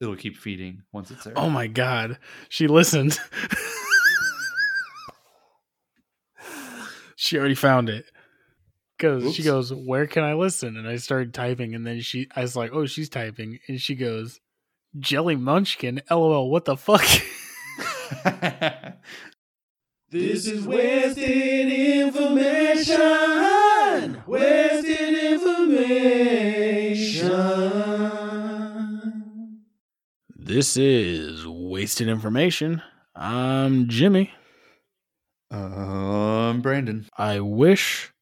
It'll keep feeding once it's there. Oh my god. She listened. she already found it. Cause she goes, Where can I listen? And I started typing and then she I was like, Oh, she's typing. And she goes, Jelly Munchkin, LOL, what the fuck? This is wasted information. Wasted information. This is wasted information. I'm Jimmy. I'm Brandon. I wish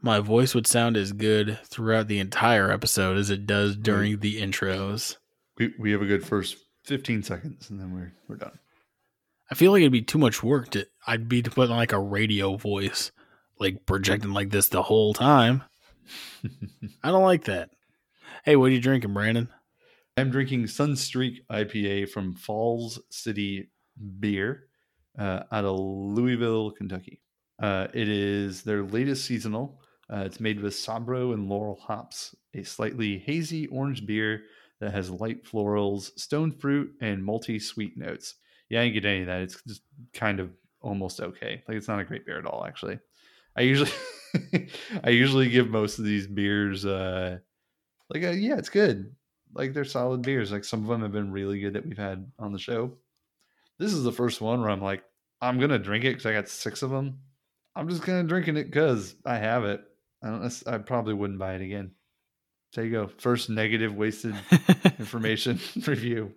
my voice would sound as good throughout the entire episode as it does during the intros. We we have a good first fifteen seconds, and then we're we're done. I feel like it'd be too much work to I'd be to put on like a radio voice, like projecting like this the whole time. I don't like that. Hey, what are you drinking, Brandon? I'm drinking Sunstreak IPA from Falls City Beer uh, out of Louisville, Kentucky. Uh, it is their latest seasonal. Uh, it's made with Sabro and Loral hops, a slightly hazy orange beer that has light florals, stone fruit, and multi sweet notes. Yeah, I didn't get any of that. It's just kind of almost okay. Like it's not a great beer at all, actually. I usually I usually give most of these beers uh like uh, yeah, it's good like they're solid beers. Like some of them have been really good that we've had on the show. This is the first one where I'm like, I'm gonna drink it because I got six of them. I'm just gonna drinking it because I have it. I don't. I probably wouldn't buy it again. There you go. First negative wasted information review.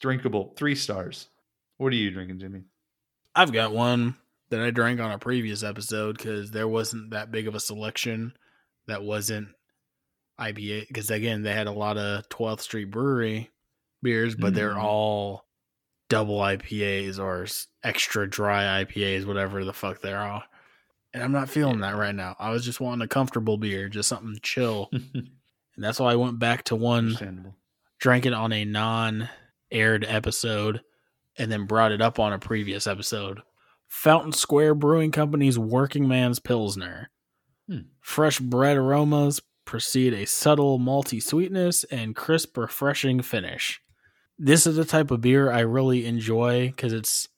Drinkable, three stars. What are you drinking, Jimmy? I've got one that I drank on a previous episode because there wasn't that big of a selection that wasn't IPA. Because again, they had a lot of 12th Street Brewery beers, but they're Mhm. all double IPAs or extra dry IPAs, whatever the fuck they are. All. And I'm not feeling that right now. I was just wanting a comfortable beer, just something chill. and that's why I went back to one drank it on a non aired episode and then brought it up on a previous episode. Fountain Square Brewing Company's Working Man's Pilsner. Hmm. Fresh bread aromas precede a subtle malty sweetness and crisp, refreshing finish. This is the type of beer I really enjoy because it's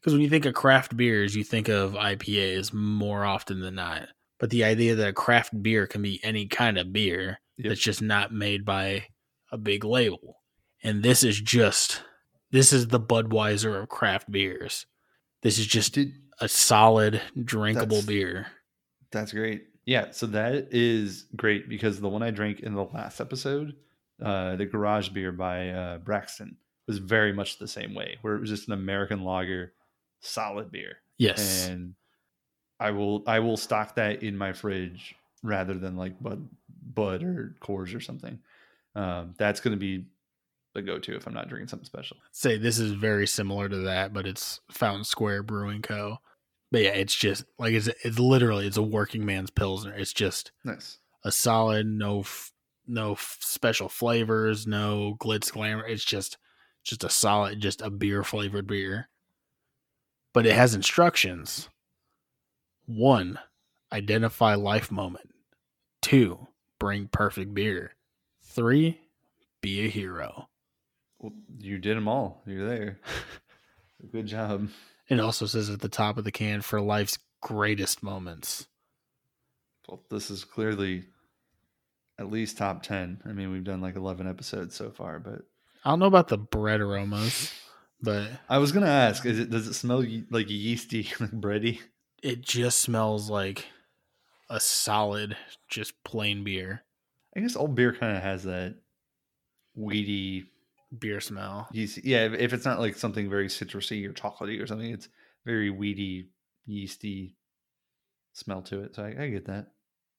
because when you think of craft beers, you think of IPAs more often than not. But the idea that a craft beer can be any kind of beer Yep. that's just not made by a big label. And this is just this is the Budweiser of craft beers. This is just a solid drinkable That's- beer. That's great. Yeah, so that is great because the one I drank in the last episode, uh, the Garage Beer by uh, Braxton, was very much the same way, where it was just an American lager, solid beer, Yes. and I will I will stock that in my fridge rather than like Bud Bud or Coors or something. Um, that's going to be the go to if I'm not drinking something special. Say this is very similar to that, but it's Fountain Square Brewing Co. But yeah, it's just like it's it's literally it's a working man's pilsner. It's just Nice. a solid, no f- no f- special flavors, no glitz glamour. It's just just a solid, just a beer flavored beer. But it has instructions. One, identify life moment. Two, bring perfect beer. Three, be a hero. Well, you did them all. You're there. Good job. It also says at the top of the can for life's greatest moments. Well, this is clearly at least top 10. I mean, we've done like 11 episodes so far, but I don't know about the bread aromas, but I was going to ask, is it does it smell like yeasty, like bready? it just smells like a solid, just plain beer. I guess old beer kind of has that weedy Beer smell. yeasty. Yeah, if- if it's not like something very citrusy or chocolatey or something, it's very weedy, yeasty smell to it. So I, I get that.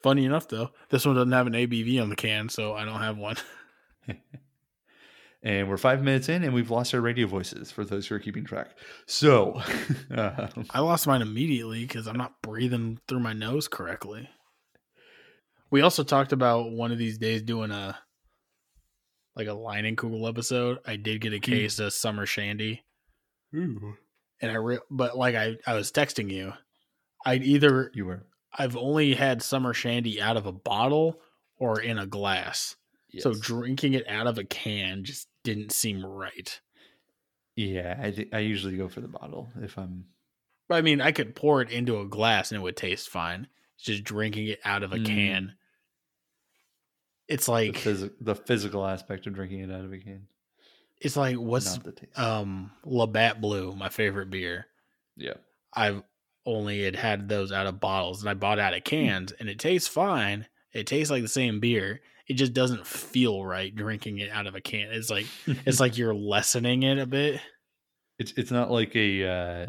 Funny enough, though, this one doesn't have an ABV on the can, so I don't have one. And we're five minutes in, and we've lost our radio voices for those who are keeping track. So, um, I lost mine immediately because I'm not breathing through my nose correctly. We also talked about one of these days doing a like a Leinenkugel episode. I did get a case of summer shandy, and I re- but like I I was texting you, I'd either you were. I've only had summer shandy out of a bottle or in a glass. So drinking it out of a can just didn't seem right. yeah, I thi- I usually go for the bottle if I'm But I mean, I could pour it into a glass and it would taste fine. It's just drinking it out of a Mm. can. It's the, like phys- the physical aspect of drinking it out of a can, it's like what's the um Labatt Blue, my favorite beer. yeah, I've only had had those out of bottles and I bought out of cans and it tastes fine. It tastes like the same beer. It just doesn't feel right drinking it out of a can. It's like it's like you're lessening it a bit. it's it's not like a uh,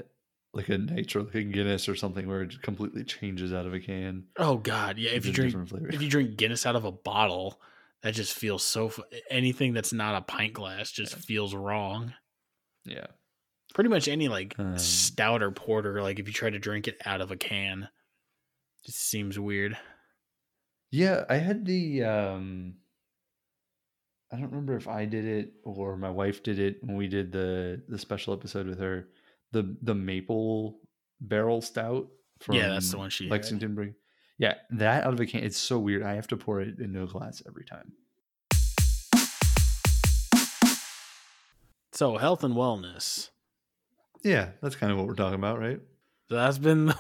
like a nitro, like a Guinness or something where it completely changes out of a can. Oh god, yeah. If you drink if you drink Guinness out of a bottle, that just feels so. Anything that's not a pint glass just Yeah. feels wrong. yeah, Pretty much any like Um, stout or porter, like if you try to drink it out of a can, just seems weird. yeah. I had the um, I don't remember if I did it or my wife did it when we did the the special episode with her. The the maple barrel stout. From Yeah, that's the one she had. Lexington Brewery. Yeah, that out of a can. It's so weird. I have to pour it into a glass every time. So health and wellness. Yeah, that's kind of what we're talking about, right? So that's been the.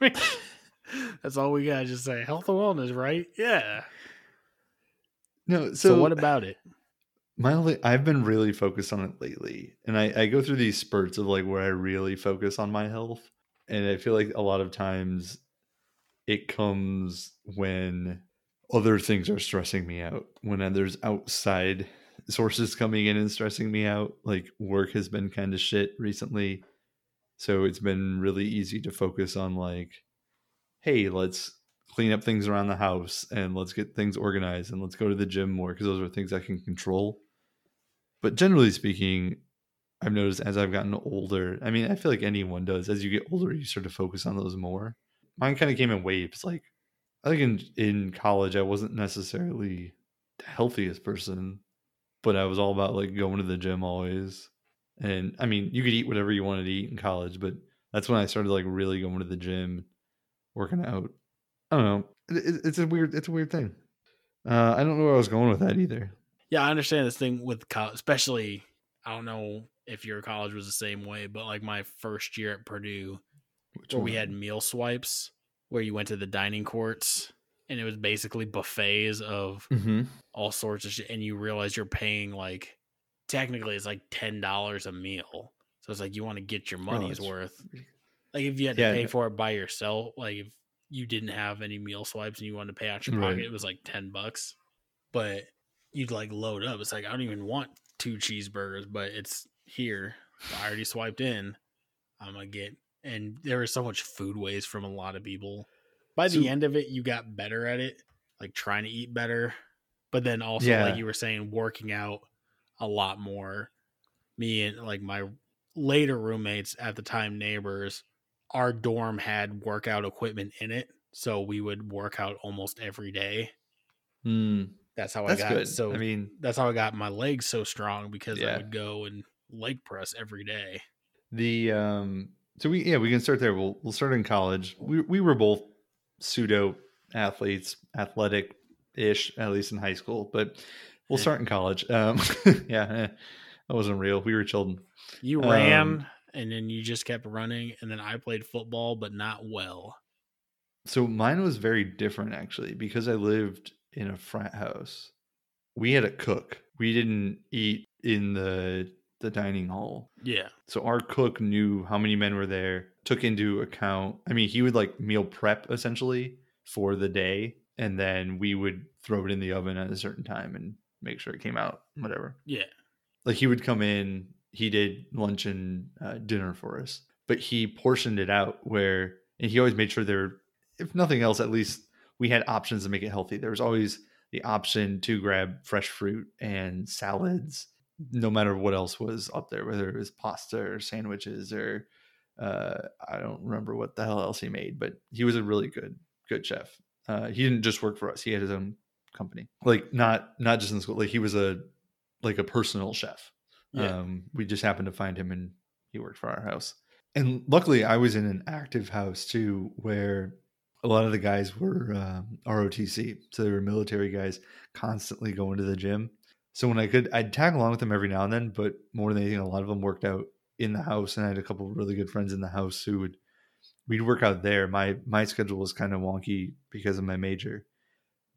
that's all we got. To just say health and wellness, right? Yeah. No, So, so, what about it? My only I've been really focused on it lately. And I, I go through these spurts of like where I really focus on my health. And I feel like a lot of times it comes when other things are stressing me out. When there's outside sources coming in and stressing me out. Like work has been kind of shit recently. So it's been really easy to focus on like, hey, let's clean up things around the house and let's get things organized and let's go to the gym more because those are things I can control. But generally speaking, I've noticed as I've gotten older, I mean, I feel like anyone does, as you get older, you start to focus on those more. Mine kind of came in waves. Like, I think in, in college, I wasn't necessarily the healthiest person, but I was all about like going to the gym always. And I mean, you could eat whatever you wanted to eat in college, but that's when I started like really going to the gym, working out. I don't know. It, it, it's a weird, it's a weird thing. Uh, I don't know where I was going with that either. Yeah, I understand this thing with college, especially. I don't know if your college was the same way, but like my first year at Purdue, Which where we had meal swipes, where you went to the dining courts, and it was basically buffets of Mhm. all sorts of shit, and you realize you're paying like technically it's like ten dollars a meal. So it's like you want to get your money's Oh, worth. Like if you had to Yeah, pay for it by yourself, like if you didn't have any meal swipes and you wanted to pay out your pocket, Right. it was like ten bucks. But you'd like load up. It's like I don't even want two cheeseburgers, but it's here. I already swiped in. I'm gonna get and there was so much food waste from a lot of people. By the So- end of it, you got better at it, like trying to eat better. But then also, Yeah. like you were saying, working out a lot more. Me and like my later roommates at the time, neighbors, our dorm had workout equipment in it. So we would work out almost every day. Mm, That's how that's I got good. so I mean, that's how I got my legs so strong because I would go and leg press every day. the um, so we yeah we can start there. We'll we'll start in college. We we were both pseudo athletes, athletic ish, at least in high school. But we'll start in college. Um, yeah, that wasn't real. We were children. You Um, ran and then you just kept running and then I played football but not well. So mine was very different actually because I lived in a frat house. We had a cook. We didn't eat in the the dining hall. Yeah. So our cook knew how many men were there, took into account. I mean, he would like meal prep essentially for the day, and then we would throw it in the oven at a certain time and make sure it came out, whatever. Yeah. Like he would come in, he did lunch and uh, dinner for us, but he portioned it out where, and he always made sure there, if nothing else, at least we had options to make it healthy. There was always the option to grab fresh fruit and salads no matter what else was up there, whether it was pasta or sandwiches or uh, I don't remember what the hell else he made, but he was a really good good chef. Uh, he didn't just work for us; he had his own company. Like not not just in the school. Like he was a like a personal chef. Yeah. Um, we just happened to find him, and he worked for our house. And luckily, I was in an active house too, where a lot of the guys were um, ROTC, so they were military guys, constantly going to the gym. So when I could, I'd tag along with them every now and then, but more than anything, a lot of them worked out in the house, and I had a couple really good friends in the house who would we'd work out there. My my schedule was kind of wonky because of my major,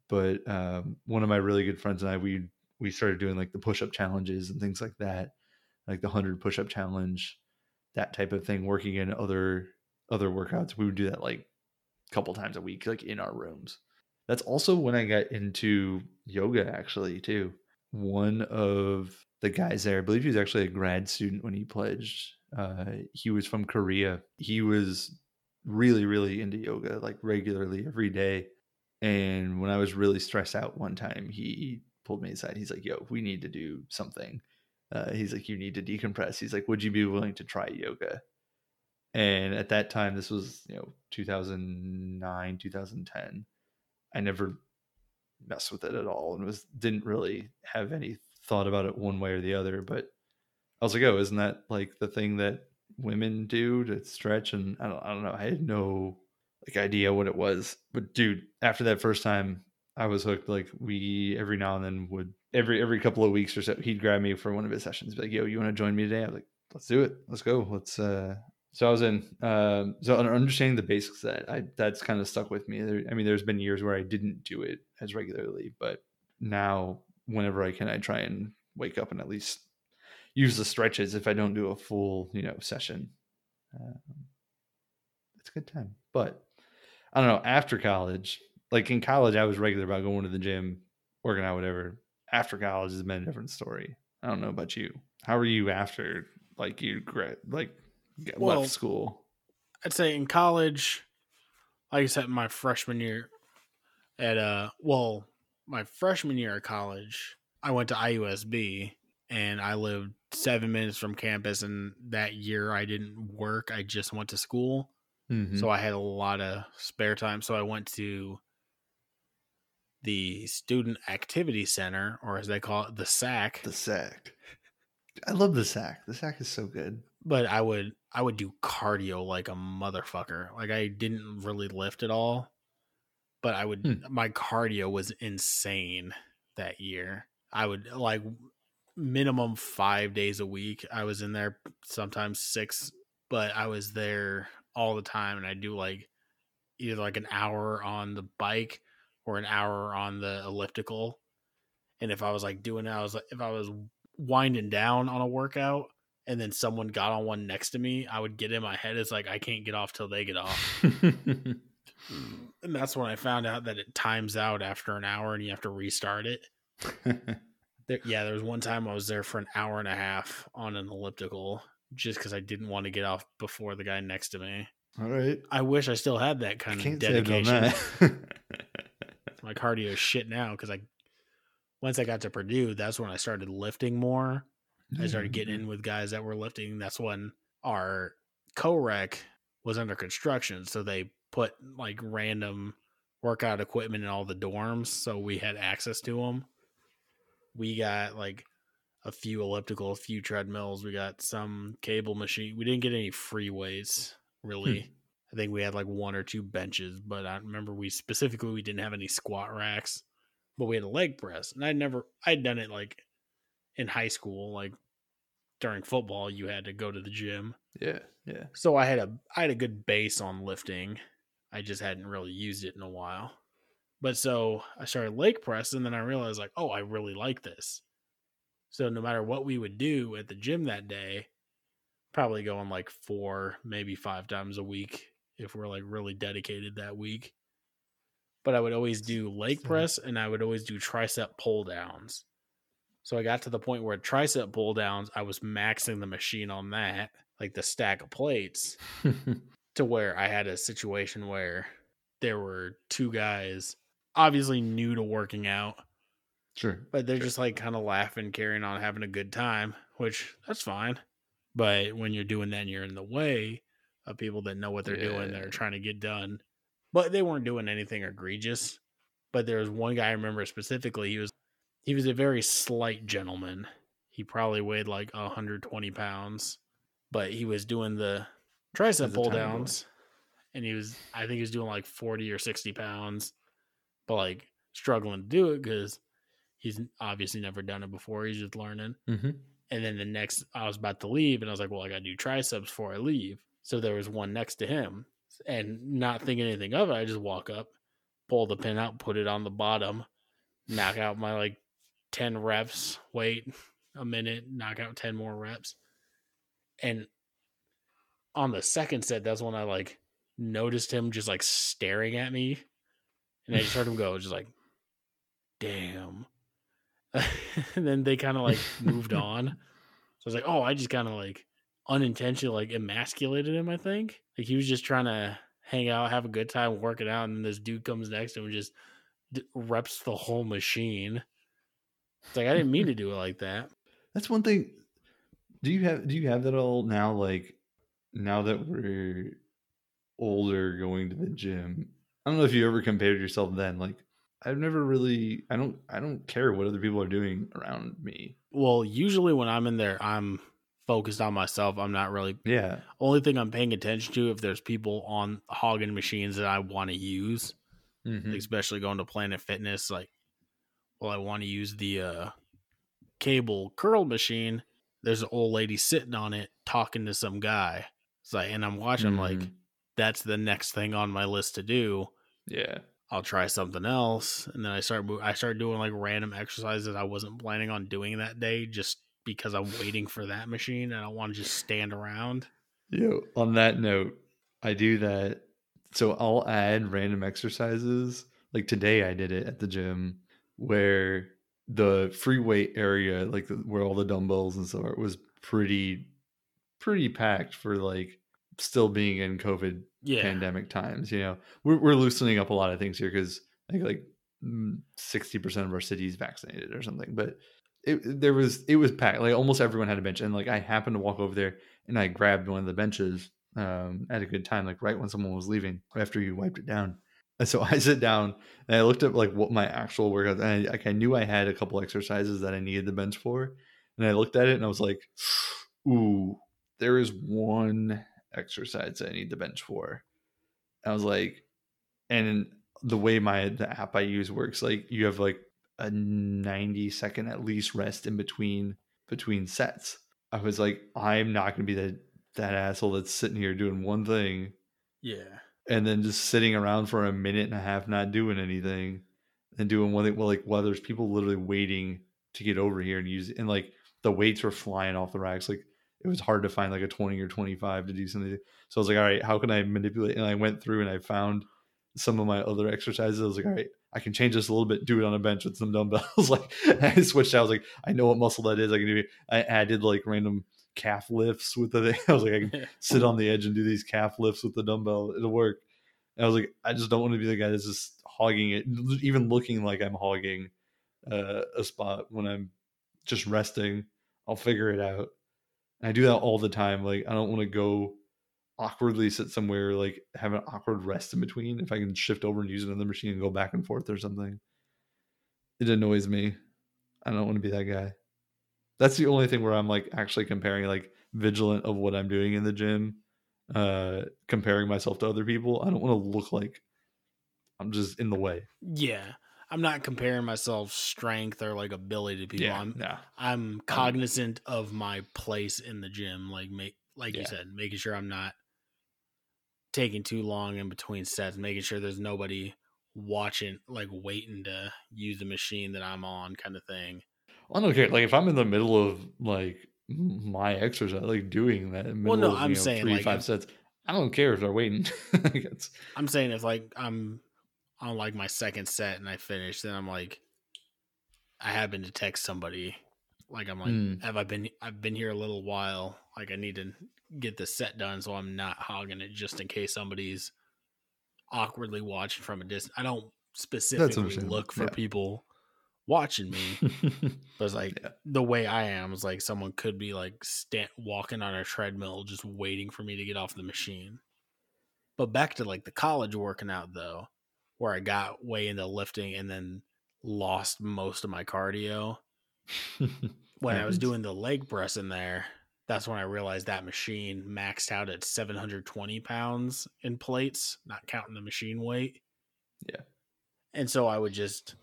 but um, one of my really good friends and I we we started doing like the push up challenges and things like that, like the hundred push up challenge, that type of thing. Working in other other workouts, we would do that like couple times a week, like in our rooms. That's also when I got into yoga, actually, too. One of the guys there, I believe he was actually a grad student when he pledged. Uh, he was from Korea. He was really, really into yoga, like regularly every day. And when I was really stressed out one time, he pulled me aside. He's like, "Yo, we need to do something." Uh, he's like, "You need to decompress." He's like, "Would you be willing to try yoga?" And at that time, this was you know 2009, 2010. I never messed with it at all, and was didn't really have any thought about it one way or the other. But I was like, "Oh, isn't that like the thing that women do to stretch?" And I don't, I don't know. I had no like idea what it was. But dude, after that first time, I was hooked. Like we every now and then would every every couple of weeks or so, he'd grab me for one of his sessions. Be like, "Yo, you want to join me today?" I was like, "Let's do it. Let's go. Let's." uh So I was in. Um, so understanding the basics that I that's kind of stuck with me. There, I mean, there's been years where I didn't do it as regularly, but now whenever I can, I try and wake up and at least use the stretches if I don't do a full you know session. Um, it's a good time, but I don't know. After college, like in college, I was regular about going to the gym, working out, whatever. After college has been a different story. I don't know about you. How are you after like you like Well, left school? I'd say in college, like I said, my freshman year at uh, well, my freshman year of college, I went to IUSB and I lived seven minutes from campus. And that year, I didn't work; I just went to school, Mhm. so I had a lot of spare time. So I went to the Student Activity Center, or as they call it, the SAC. the sack. I love the sack. The sack is so good. But I would I would do cardio like a motherfucker. Like I didn't really lift at all, but I would Hmm. my cardio was insane that year. I would like minimum 5 days a week. I was in there sometimes 6, but I was there all the time and I do like either like an hour on the bike or an hour on the elliptical. And if I was like doing I was like if I was winding down on a workout and then someone got on one next to me, I would get in my head. It's like I can't get off till they get off, and that's when I found out that it times out after an hour and you have to restart it. There, yeah, there was one time I was there for an hour and a half on an elliptical just because I didn't want to get off before the guy next to me. All right. I wish I still had that kind of dedication. My cardio is shit now because I once I got to Purdue, that's when I started lifting more. I started getting in with guys that were lifting. That's when our co-rec was under construction, so they put like random workout equipment in all the dorms, so we had access to them. We got like a few elliptical, a few treadmills. We got some cable machine. We didn't get any free weights really. Hmm. I think we had like one or two benches, but I remember we specifically we didn't have any squat racks, but we had a leg press, and I'd never I'd done it like in high school, like during football, you had to go to the gym. Yeah, yeah. So I had a I had a good base on lifting. I just hadn't really used it in a while. But so I started leg press and then I realized like, oh, I really like this. So no matter what we would do at the gym that day, probably going like four, maybe five times a week if we're like really dedicated that week. But I would always do leg press and I would always do tricep pull downs. So I got to the point where tricep pull downs, I was maxing the machine on that, like the stack of plates, to where I had a situation where there were two guys obviously new to working out, sure. but they're Sure. just like kind of laughing, carrying on, having a good time, which that's fine. But when you're doing that and you're in the way of people that know what they're doing, that Yeah. are trying to get done, but they weren't doing anything egregious. But there was one guy I remember specifically. He was he was a very slight gentleman. He probably weighed like 120 pounds, but he was doing the tricep pull downs, and he was I think he was doing like 40 or 60 pounds, but like struggling to do it because he's obviously never done it before. He's just learning. Mm-hmm. And then the next, I was about to leave, and I was like, well, I got to do triceps before I leave. So there was one next to him, and not thinking anything of it, I just walk up, pull the pin out, put it on the bottom, knock out my like 10 reps, wait a minute, knock out 10 more reps. And on the second set, that's when I like noticed him just like staring at me. And I just heard him go, just like, damn. and then they kind of like moved on. So I was like, oh, I just kind of like unintentionally like emasculated him, I think. Like he was just trying to hang out, have a good time, work it out. And then this dude comes next to him and just d- reps the whole machine. It's like, I didn't mean to do it like that. That's one thing. Do you have do you have that all now? Like now that we're older, going to the gym. I don't know if you ever compared yourself then. Like I've never really. I don't. I don't care what other people are doing around me. Well, usually when I'm in there, I'm focused on myself. I'm not really Yeah. only thing I'm paying attention to if there's people on hogging machines that I want to use, Mhm. especially going to Planet Fitness. Like, well, I want to use the uh, cable curl machine. There's an old lady sitting on it talking to some guy. It's like, and I'm watching. I'm like, that's the next thing on my list to do. Yeah. I'll try something else, and then I start mo- I start doing like random exercises I wasn't planning on doing that day, just because I'm waiting for that machine and I want to just stand around. Yo, on that note, I do that. So I'll add random exercises. Like today, I did it at the gym where the free weight area, like the- where all the dumbbells and so are, was pretty, pretty packed for like still being in COVID Yeah, pandemic times. You know, we're we're loosening up a lot of things here because I think like sixty percent of our city is vaccinated or something. But it there was it was packed. Like almost everyone had a bench, and like I happened to walk over there and I grabbed one of the benches um, at a good time, like right when someone was leaving after you wiped it down. And so I sit down and I looked at like what my actual workout. And I, like I knew I had a couple exercises that I needed the bench for, and I looked at it and I was like, "Ooh, there is one exercise that I need the bench for." I was like, and the way my the app I use works, like you have like a 90 second at least rest in between between sets. I was like, I'm not gonna be that that asshole that's sitting here doing one thing yeah, and then just sitting around for a minute and a half not doing anything and doing one thing well like well there's people literally waiting to get over here and use and like the weights were flying off the racks like it was hard to find like a 20 or 25 to do something. So i was like all right how can i manipulate? And i went through and i found some of my other exercises. I was like all right i can change this a little bit do it on a bench with some dumbbells. Like i switched out. I was like i know what muscle that is. I can do it. I added like random calf lifts with the thing i was like i can sit on the edge and do these calf lifts with the dumbbell. It'll work. And I was like, I just don't want to be the guy that's just hogging it, even looking like I'm hogging uh, a spot when I'm just resting. I'll figure it out. And I do that all the time. Like, I don't want to go awkwardly sit somewhere, like have an awkward rest in between. If I can shift over and use another machine and go back and forth or something, it annoys me. I don't want to be that guy. That's the only thing where I'm like actually comparing like vigilant of what I'm doing in the gym, uh, comparing myself to other people. I don't want to look like I'm just in the way. yeah. I'm not comparing myself strength or like ability to people. I'm nah. I'm cognizant of my place in the gym, like make like you said, making sure I'm not taking too long in between sets, making sure there's nobody watching, like waiting to use the machine that I'm on, kind of thing. I don't care. Like if I'm in the middle of like my exercise, like doing that, in the Well, no, of, I'm know, saying, three like, five sets. I don't care if they're waiting. I'm saying if like I'm on like my second set and I finish, then I'm like, I happen to text somebody. Like I'm like, Mm. have I been? I've been here a little while. Like I need to get the set done, so I'm not hogging it just in case somebody's awkwardly watching from a distance. I don't specifically look for yeah. people watching me, but it's like Yeah. the way I am is like someone could be like stand walking on a treadmill just waiting for me to get off the machine. But back to like the college working out though, where I got way into lifting and then lost most of my cardio. When I was doing the leg press in there, that's when I realized that machine maxed out at 720 pounds in plates, not counting the machine weight. Yeah. And so I would just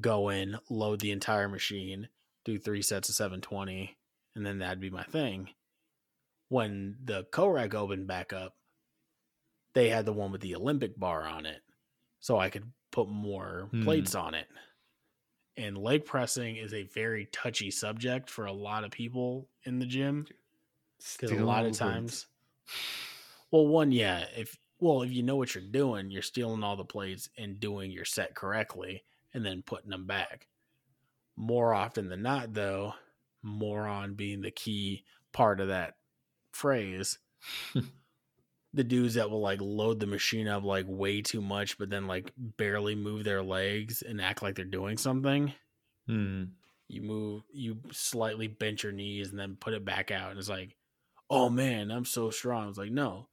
go in, load the entire machine, do three sets of 720, and then that'd be my thing. When the co-rec opened back up, they had the one with the Olympic bar on it. So I could put more Hmm. plates on it. And leg pressing is a very touchy subject for a lot of people in the gym because a lot of times well one yeah if well if you know what you're doing you're stealing all the plates and doing your set correctly and then putting them back. More often than not though moron being the key part of that phrase. The dudes that will like load the machine up like way too much but then like barely move their legs and act like they're doing something. Hmm. you move you slightly bent your knees and then put it back out and it's like oh man i'm so strong. It's like no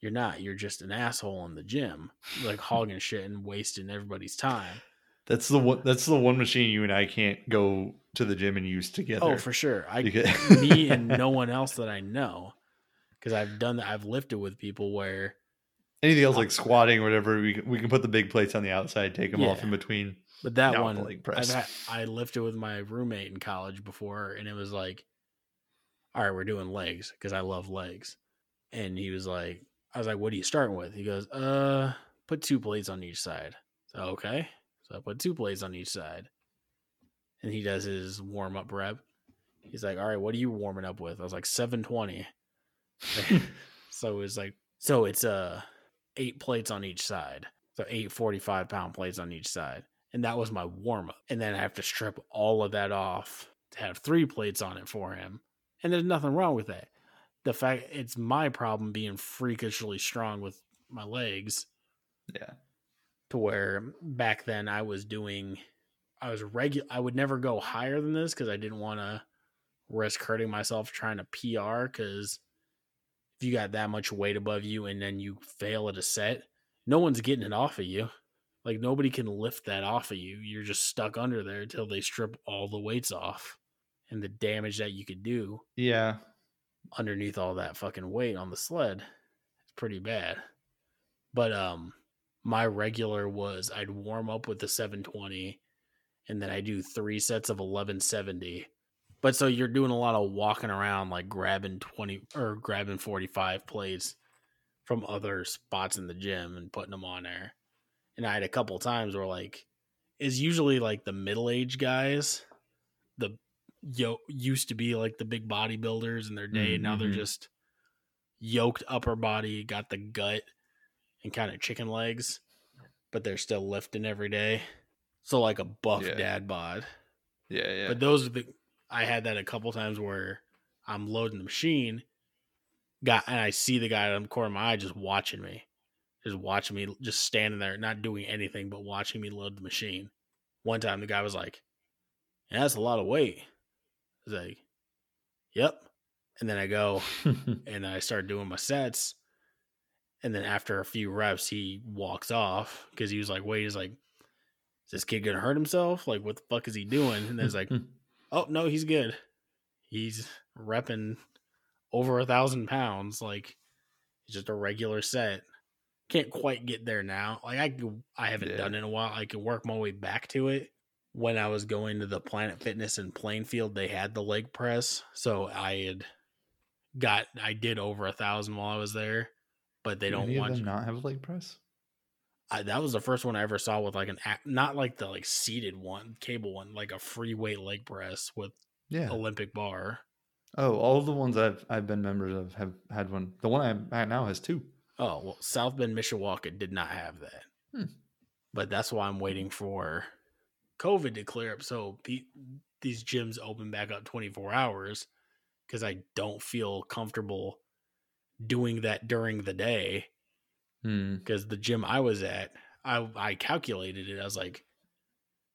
you're not. You're just an asshole in the gym like hogging shit and wasting everybody's time That's the one. That's the one machine you and I can't go to the gym and use together. oh for sure i Because- me and no one else that i know because i've done that i've lifted with people where anything else like squatting or whatever, we can, we can put the big plates on the outside, take them off in between. But that one, the leg I've press. had, I lifted with my roommate in college before, and it was like, all right, we're doing legs because I love legs. And he was like, I was like, what are you starting with? He goes, uh, put two plates on each side. So, okay. So I put two plates on each side. And he does his warm up rep. He's like, all right, what are you warming up with? I was like, 720. so it was like, so it's uh, eight plates on each side. So eight 45 pound plates on each side and that was my warm up. And then I have to strip all of that off to have three plates on it for him. And there's nothing wrong with that. The fact it's my problem being freakishly strong with my legs Yeah. To where back then I was doing I was regular I would never go higher than this cuz I didn't want to risk hurting myself trying to PR cuz if you got that much weight above you and then you fail at a set, no one's getting it off of you. Like nobody can lift that off of you. You're just stuck under there until they strip all the weights off. And the damage that you could do Yeah. underneath all that fucking weight on the sled it's pretty bad. But um my regular was I'd warm up with the 720 and then I do 3 sets of 1170. But so you're doing a lot of walking around like grabbing 20 or grabbing 45 plates from other spots in the gym and putting them on there. And I had a couple times where like is usually like the middle-aged guys the yo used to be like the big bodybuilders in their day and now they're Mhm. just yoked upper body got the gut and kind of chicken legs but they're still lifting every day so like a buff Yeah. dad bod Yeah. Yeah. but those are the i had that a couple times where i'm loading the machine got and i see the guy on the corner of my eye just watching me just watching me just standing there not doing anything but watching me load the machine one time the guy was like yeah, that's a lot of weight I was like yep and then i go and I start doing my sets. And then after a few reps, he walks off because he was like, wait, he's like, is this kid gonna hurt himself? Like, what the fuck is he doing? And then it's like, oh no, he's good. He's repping over a thousand pounds. Like, it's just a regular set. Can't quite get there now. Like I, I haven't Yeah. done it in a while. I can work my way back to it. When I was going to the Planet Fitness in Plainfield, they had the leg press, so I had got I did over a thousand while I was there, but they Do don't want. them not have a leg press. I, that was the first one I ever saw with like an not like the like seated one, cable one, like a free weight leg press with Yeah. Olympic bar. Oh, all of the ones I've I've been members of have had one. The one I'm at now has two. Oh well, South Bend, Mishawaka did not have that, Hmm. but that's why I'm waiting for COVID to clear up so pe- these gyms open back up 24 hours because I don't feel comfortable doing that during the day Hmm. because the gym I was at, I I calculated it. I was like,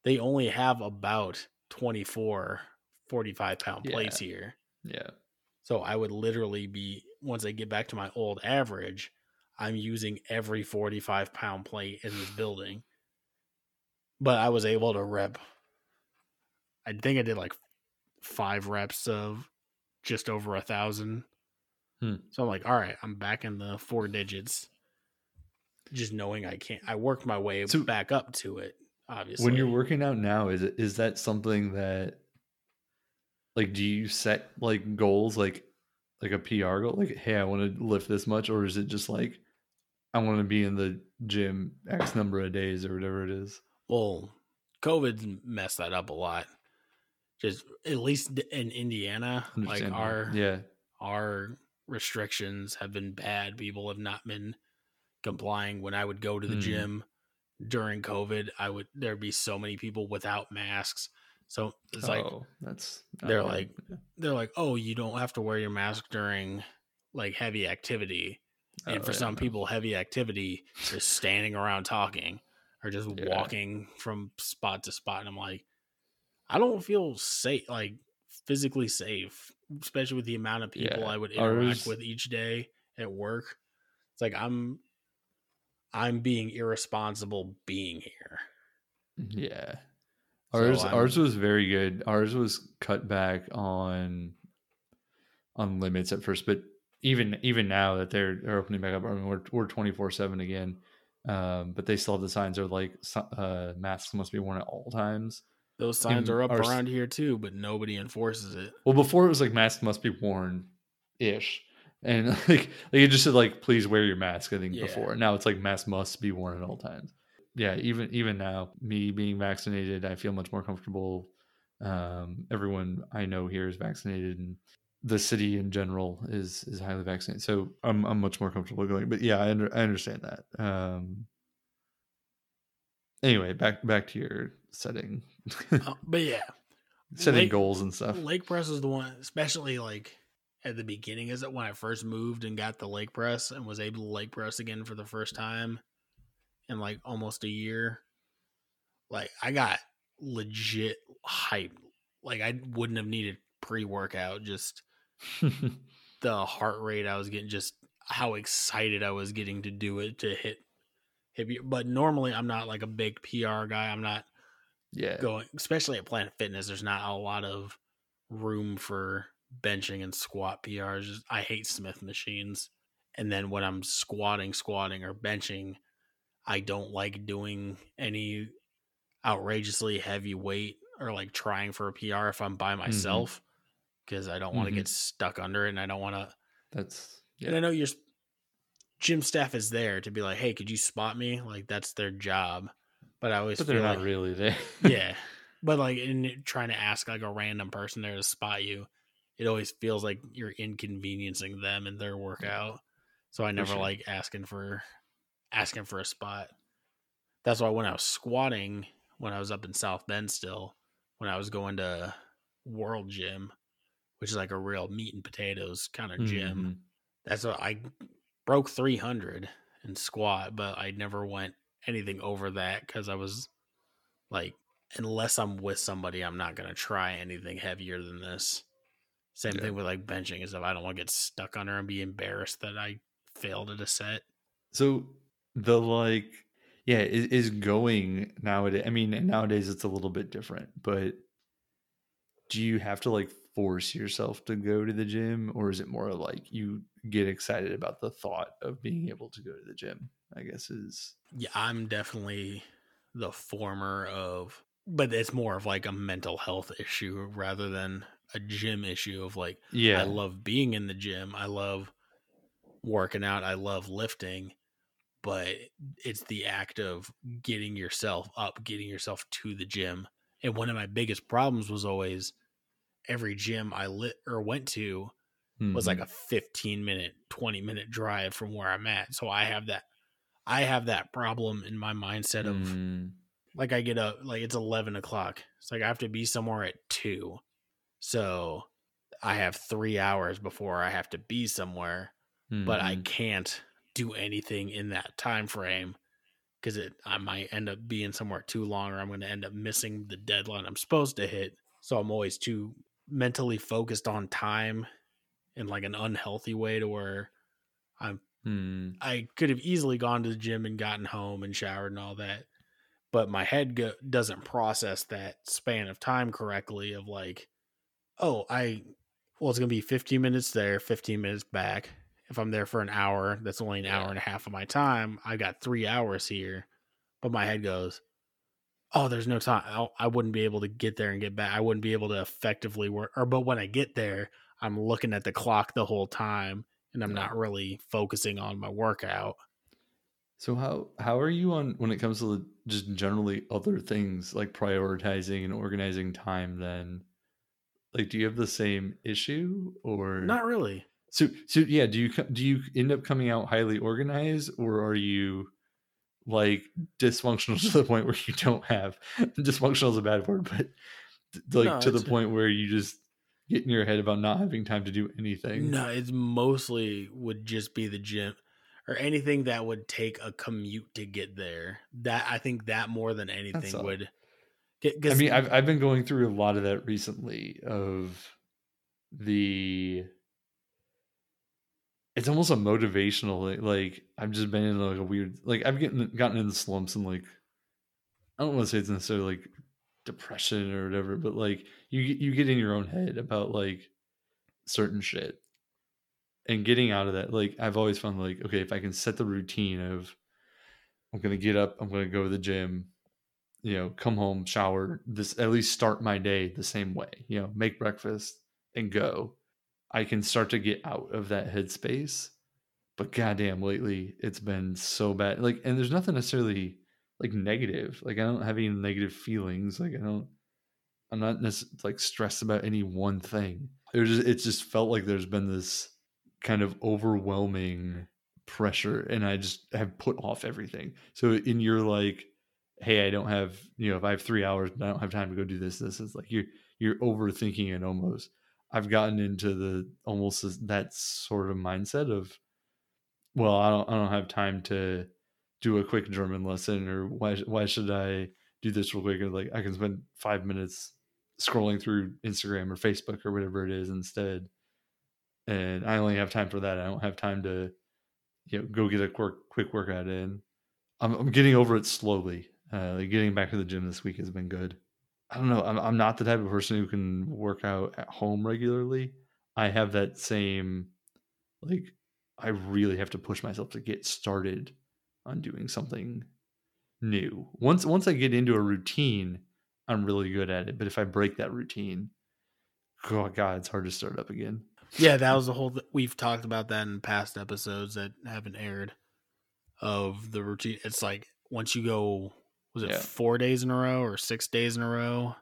they only have about 24 45 pound plates here. Yeah. So I would literally be once I get back to my old average, I'm using every 45 pound plate in this building. But I was able to rep. I think I did like five reps of just over a thousand. Hmm. So I'm like, all right, I'm back in the four digits. Just knowing I can't, I worked my way So- back up to it. Obviously, when you're working out now, is it is that something that like do you set like goals like like a PR goal? Like, hey, I want to lift this much, or is it just like I want to be in the gym X number of days or whatever it is? well, COVID's messed that up a lot. Just at least in Indiana, like our yeah. our restrictions have been bad. People have not been complying. When I would go to the Hmm. gym during COVID, I would there'd be so many people without masks. So it's like oh, that's they're bad. like- they're like, "Oh, you don't have to wear your mask during like heavy activity." And Oh, for yeah, some no. people, heavy activity is standing around talking or just Yeah. walking from spot to spot. And I'm like, I don't feel safe, like physically safe, especially with the amount of people Yeah, I would interact ours- with each day at work. It's like I'm, I'm being irresponsible being here. Yeah. Ours I'm- ours was very good. Ours was cut back on on limits at first, but even even now that they're they're opening back up, I mean we're we're twenty four seven again. Um, but they still have the signs are like uh, masks must be worn at all times. Those signs In are up s- around here too, but nobody enforces it. Well, before it was like masks must be worn, ish, and like like it just said like please wear your mask. I think Yeah. before now it's like mask must be worn at all times. Yeah, even even now, me being vaccinated, I feel much more comfortable. Um, everyone I know here is vaccinated, and the city in general is is highly vaccinated. So I'm I'm much more comfortable going. But yeah, I under, I understand that. Um, anyway, back back to your setting, Uh, but yeah, setting Lake- goals and stuff. Leg press is the one, especially like at the beginning. Is it when I first moved and got the leg press and was able to leg press again for the first time in like almost a year? Like I got legit hype. Like I wouldn't have needed pre workout. Just the heart rate I was getting, just how excited I was getting to do it to hit. hit. But normally I'm not like a big PR guy. I'm not yeah, going, especially at Planet Fitness, there's not a lot of room for benching and squat PRs. I hate Smith machines. And then when I'm squatting, squatting, or benching, I don't like doing any outrageously heavy weight or like trying for a PR if I'm by myself because I don't want to Mhm. get stuck under it and I don't want to. that's And I know your gym staff is there to be like, hey, could you spot me? Like, that's their job. But I always but they're not like, really there. yeah but like in trying to ask like a random person there to spot you it always feels like you're inconveniencing them in their workout so i never sure. like asking for asking for a spot that's why when i was squatting when i was up in south bend still when i was going to world gym which is like a real meat and potatoes kind of gym Mhm. that's what I broke 300 in squat, but I never went anything over that because I was like, unless I'm with somebody, I'm not going to try anything heavier than this. Same Yeah. thing with like benching and stuff. I don't want to get stuck under and be embarrassed that I failed at a set. So the like, yeah, is, is going nowadays. I mean, nowadays it's a little bit different, but do you have to like force yourself to go to the gym, or is it more like you get excited about the thought of being able to go to the gym? I guess is Yeah, I'm definitely the former of, but it's more of like a mental health issue rather than a gym issue of like, yeah, I love being in the gym. I love working out. I love lifting, but it's the act of getting yourself up, getting yourself to the gym. And one of my biggest problems was always every gym I lit or went to was like Mhm. a 15 minute, 20 minute drive from where I'm at. So I have that I have that problem in my mindset of Mm, like I get up like it's eleven o'clock. It's like I have to be somewhere at two. So I have three hours before I have to be somewhere, but I mhm. can't do anything in that time frame because it I might end up being somewhere too long or I'm gonna end up missing the deadline I'm supposed to hit. So I'm always too mentally focused on time in like an unhealthy way to where I'm Mm, I could have easily gone to the gym and gotten home and showered and all that, but my head go- doesn't process that span of time correctly. Of like, oh, I well, it's gonna be 15 minutes there, 15 minutes back. If I'm there for an hour, that's only an hour and a half of my time. I've got three hours here, but my head goes, "Oh, there's no time. I'll, I wouldn't be able to get there and get back. I wouldn't be able to effectively work." Or, but when I get there, I'm looking at the clock the whole time, and I'm not really focusing on my workout. So how how are you on when it comes to the- just generally other things like prioritizing and organizing time? Then, like, do you have the same issue or Not really. So so yeah, do you do you end up coming out highly organized or are you like dysfunctional to the point where you don't have dysfunctional is a bad word, but like No, to the point where you just get in your head about not having time to do anything. No, it's mostly would just be the gym or anything that would take a commute to get there. That I think that more than anything all. would. Get, I mean, I've I've been going through a lot of that recently. Of the, it's almost a motivational like, I've just been in like a weird like I've gotten gotten in the slumps and like I don't want to say it's necessarily like depression or whatever, but like you you get in your own head about like certain shit and getting out of that. Like I've always found like okay, if I can set the routine of I'm gonna get up, I'm gonna go to the gym, you know, come home, shower, this at least start my day the same way, you know, make breakfast and go. I can start to get out of that headspace. But goddamn, lately it's been so bad. Like, and there's nothing necessarily like negative. Like, I don't have any negative feelings. Like, I don't, I'm not like stressed about any one thing. There's just, it's just felt like there's been this kind of overwhelming pressure, and I just have put off everything. So, in your like, hey, I don't have, you know, if I have three hours, I don't have time to go do this, this is like you're you're overthinking it almost. I've gotten into the almost that sort of mindset of, well, I don't I don't have time to do a quick German lesson, or why why should I do this real quick? And like I can spend five minutes scrolling through Instagram or Facebook or whatever it is instead, and I only have time for that. I don't have time to, you know, go get a quick quick workout in. I'm I'm getting over it slowly. Uh, like getting back to the gym this week has been good. I don't know. I'm I'm not the type of person who can work out at home regularly. I have that same like I really have to push myself to get started on doing something new. Once once I get into a routine, I'm really good at it. But if I break that routine, oh god, it's hard to start up again. yeah, that was the whole. Th- we've talked about that in past episodes that haven't aired. Of the routine, it's like once you go, was it Yeah. four days in a row or six days in a row?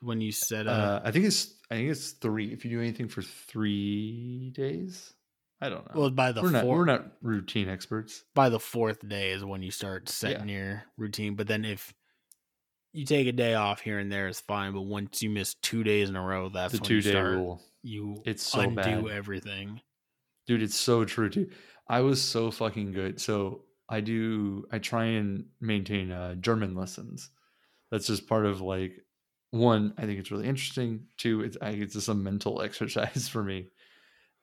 When you set up, Uh, I think it's I think it's three. If you do anything for three days, I don't know. well, by the we're not we're not routine experts. by the fourth day is when you start setting your routine. But then if you take a day off here and there, it's fine. But once you miss two days in a row, that's the two day start, rule. You It's so undo bad. everything. dude it's so true too i was so fucking good so i do i try and maintain uh, german lessons. That's just part of like one i think it's really interesting. Two it's I, it's just a mental exercise for me.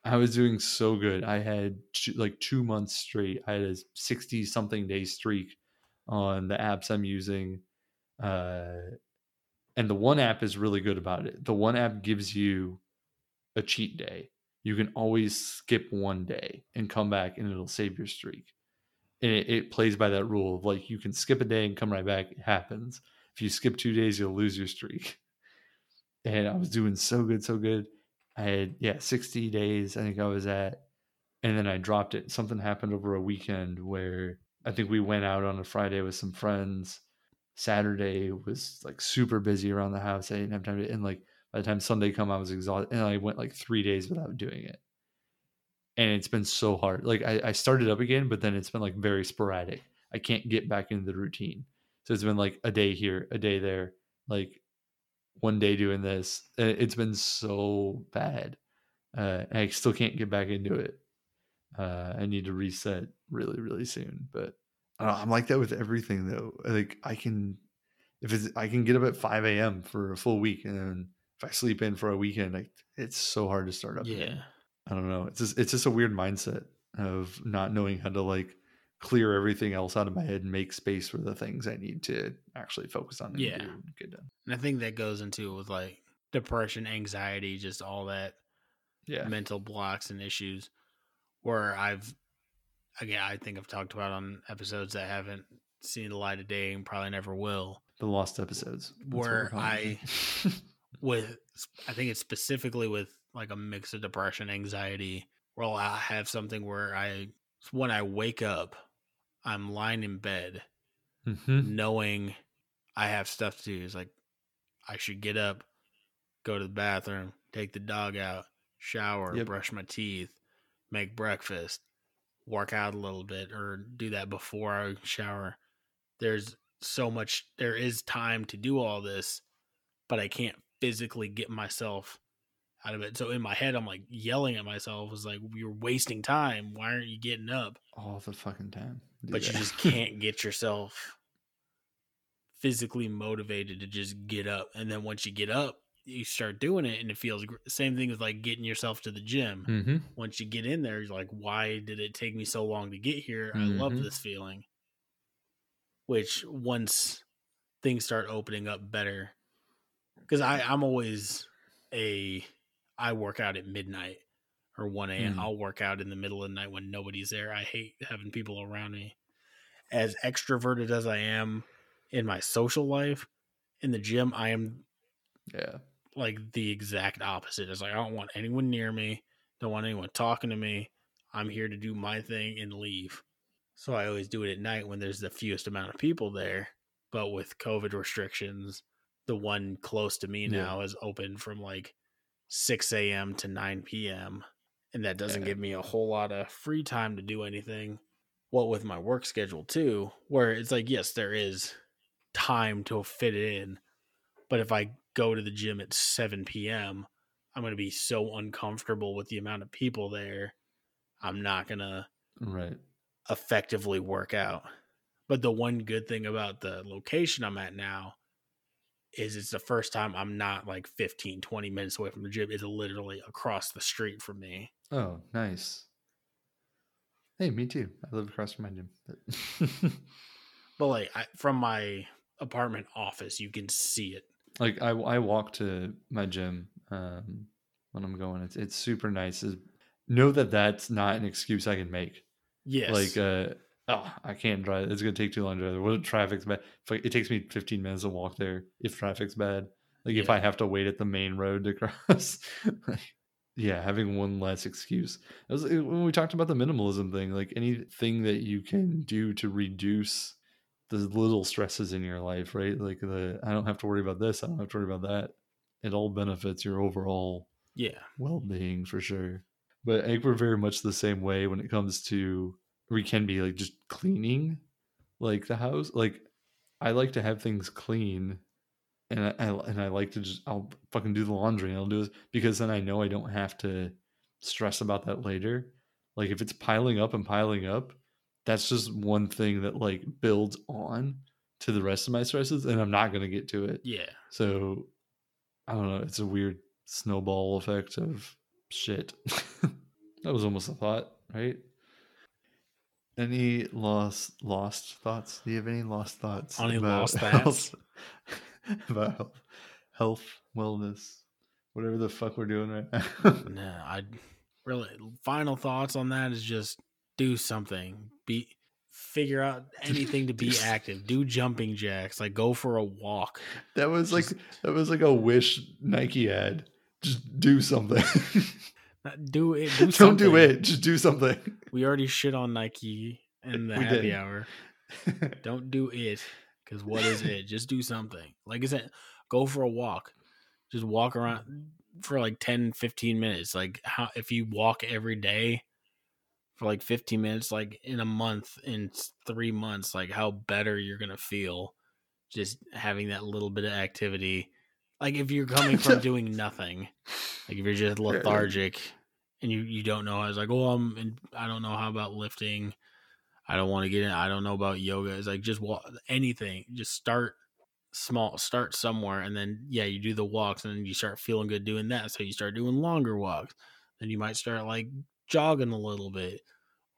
I was doing so good. I had two, like two months straight. I had a 60 something day streak on the apps i'm using uh and the one app is really good about it. The one app gives you a cheat day. You can always skip one day and come back and it'll save your streak. And it, it plays by that rule of like you can skip a day and come right back. It happens. If you skip two days, you'll lose your streak. And I was doing so good, so good. I had, yeah, 60 days, I think I was at. And then I dropped it. Something happened over a weekend where I think we went out on a Friday with some friends. Saturday was like super busy around the house. I didn't have time to, and like by the time Sunday come, I was exhausted, and I went like three days without doing it. And it's been so hard. Like I, I started up again, but then it's been like very sporadic. I can't get back into the routine. So it's been like a day here, a day there, like one day doing this. It's been so bad. Uh, I still can't get back into it. Uh, I need to reset really, really soon. But I don't know, I'm like that with everything though. Like I can, if it's, I can get up at 5 a.m. for a full week, and then if I sleep in for a weekend, like it's so hard to start up. Yeah. again. I don't know. It's just it's just a weird mindset of not knowing how to like clear everything else out of my head and make space for the things I need to actually focus on and Yeah. do and get done. And I think that goes into with like depression, anxiety, just all that Yeah. mental blocks and issues where I've again I think I've talked about on episodes that haven't seen the light of day and probably never will. The lost episodes. That's Where them. With I think it's specifically with like a mix of depression, anxiety, where I'll have something where I when I wake up, I'm lying in bed Mhm. knowing I have stuff to do. It's like I should get up, go to the bathroom, take the dog out, shower, Yep. brush my teeth, make breakfast, work out a little bit, or do that before I shower. There's so much, there is time to do all this, but I can't physically get myself out of it. So in my head, I'm like yelling at myself, "Was like, you're wasting time. Why aren't you getting up?" All the fucking time. Do but you just can't get yourself physically motivated to just get up and then once you get up you start doing it and it feels gr- same thing as like getting yourself to the gym Mhm. once you get in there you're like why did it take me so long to get here i love Mhm. this feeling which once things start opening up better because i i'm always a i work out at midnight or 1 a.m Mm. i'll work out in the middle of the night when nobody's there i hate having people around me as extroverted as i am in my social life in the gym i am Yeah. like the exact opposite. It's like I don't want anyone near me, don't want anyone talking to me. I'm here to do my thing and leave. So I always do it at night when there's the fewest amount of people there. But with COVID restrictions, the one close to me Yeah. now is open from like 6 a.m. to 9 p.m. And that doesn't Yeah. give me a whole lot of free time to do anything. What with my work schedule too, where it's like, yes, there is time to fit it in. But if I go to the gym at 7 p.m., I'm going to be so uncomfortable with the amount of people there. I'm not going to Right. effectively work out. But the one good thing about the location I'm at now is it's the first time I'm not like 15, 20 minutes away from the gym. It's literally across the street from me. Oh, nice. Hey, me too. I live across from my gym. But But like I, from my apartment office, you can see it. like I I walk to my gym um when I'm going. It's it's super nice. Is know that that's not an excuse I can make. Yes. Like uh oh I can't drive. It's gonna take too long to drive. What if traffic's bad? It takes me 15 minutes to walk there if traffic's bad. Like if I have to wait at the main road to cross. like, yeah, having one less excuse. It was, it- when we talked about the minimalism thing, like anything that you can do to reduce the little stresses in your life, right? Like the I don't have to worry about this, I don't have to worry about that. It all benefits your overall yeah. well-being for sure. But I think we're very much the same way when it comes to we can be like just cleaning like the house. Like I like to have things clean and I, I and I like to just I'll fucking do the laundry and I'll do it because then I know I don't have to stress about that later. Like if it's piling up and piling up, that's just one thing that like builds on to the rest of my stresses and I'm not going to get to it. Yeah. So I don't know. It's a weird snowball effect of shit. that was almost a thought, right? Any lost lost thoughts? Do you have any lost thoughts? Any lost health, about health, health, wellness, whatever the fuck we're doing right now? No, I really final thoughts on that is just do something. Be figure out anything to be active. Do jumping jacks. Like go for a walk. that was like that was like a wish Nike ad. Just do something. Do it. Do Don't do it. Just do something. We already shit on Nike in the We happy did. hour. Don't do it. Because what is it? Just do something. Like I said, go for a walk. Just walk around for like 10, 15 minutes. Like how if you walk every day for like 15 minutes, like in a month, in three months, like how better you're gonna feel just having that little bit of activity. Like if you're coming from doing nothing, like if you're just lethargic and you you don't know, I was like, oh, I'm, in, I don't know how about lifting. I don't want to get in. I don't know about yoga. It's like just walk anything. Just start small. Start somewhere, and then yeah, you do the walks, and then you start feeling good doing that. So you start doing longer walks. Then you might start like jogging a little bit,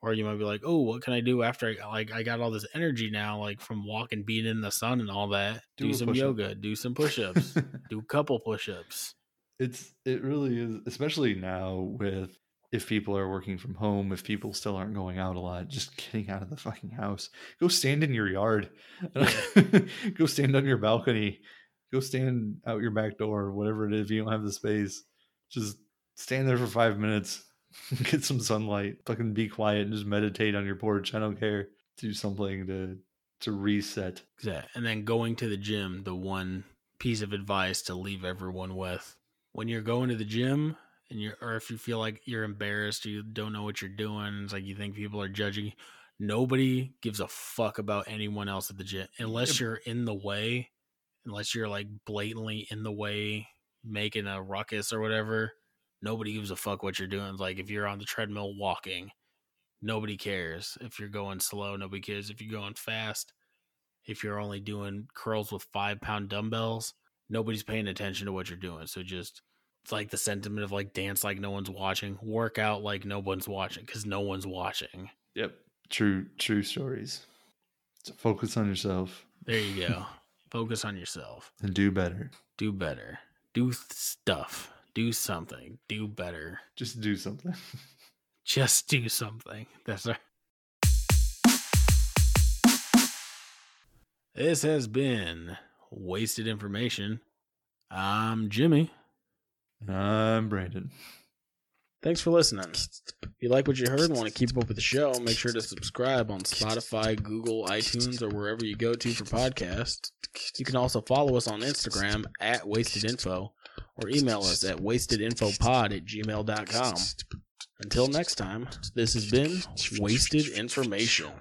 or you might be like, oh, what can I do after I like I got all this energy now, like from walking, being in the sun, and all that. Do Do, some push-up. yoga. Do some push-ups. do a couple push-ups. It's it really is, especially now with if people are working from home, if people still aren't going out a lot, just getting out of the fucking house. Go stand in your yard. go stand on your balcony. Go stand out your back door, whatever it is. If you don't have the space, just stand there for five minutes, get some sunlight, fucking be quiet and just meditate on your porch. I don't care. Do something to to reset. Exactly. And then going to the gym, the one piece of advice to leave everyone with when you're going to the gym and you're, or if you feel like you're embarrassed, you don't know what you're doing, it's like you think people are judging. Nobody gives a fuck about anyone else at the gym unless you're in the way, unless you're like blatantly in the way, making a ruckus or whatever. Nobody gives a fuck what you're doing. Like if you're on the treadmill walking, nobody cares. If you're going slow, nobody cares. If you're going fast, if you're only doing curls with five pound dumbbells, nobody's paying attention to what you're doing. So just it's like the sentiment of like dance like no one's watching, work out like no one's watching because no one's watching. Yep. True true stories. So focus on yourself. There you go. Focus on yourself. And do better. Do better. Do stuff. Do something. Do better. Just do something. Just do something. That's right. This has been wasted information. I'm Jimmy. I'm Brandon. Thanks for listening. If you like what you heard and want to keep up with the show, make sure to subscribe on Spotify, Google, iTunes, or wherever you go to for podcasts. You can also follow us on Instagram at wastedinfo or email us at wastedinfopod at gmail.com. Until next time, this has been Wasted Information.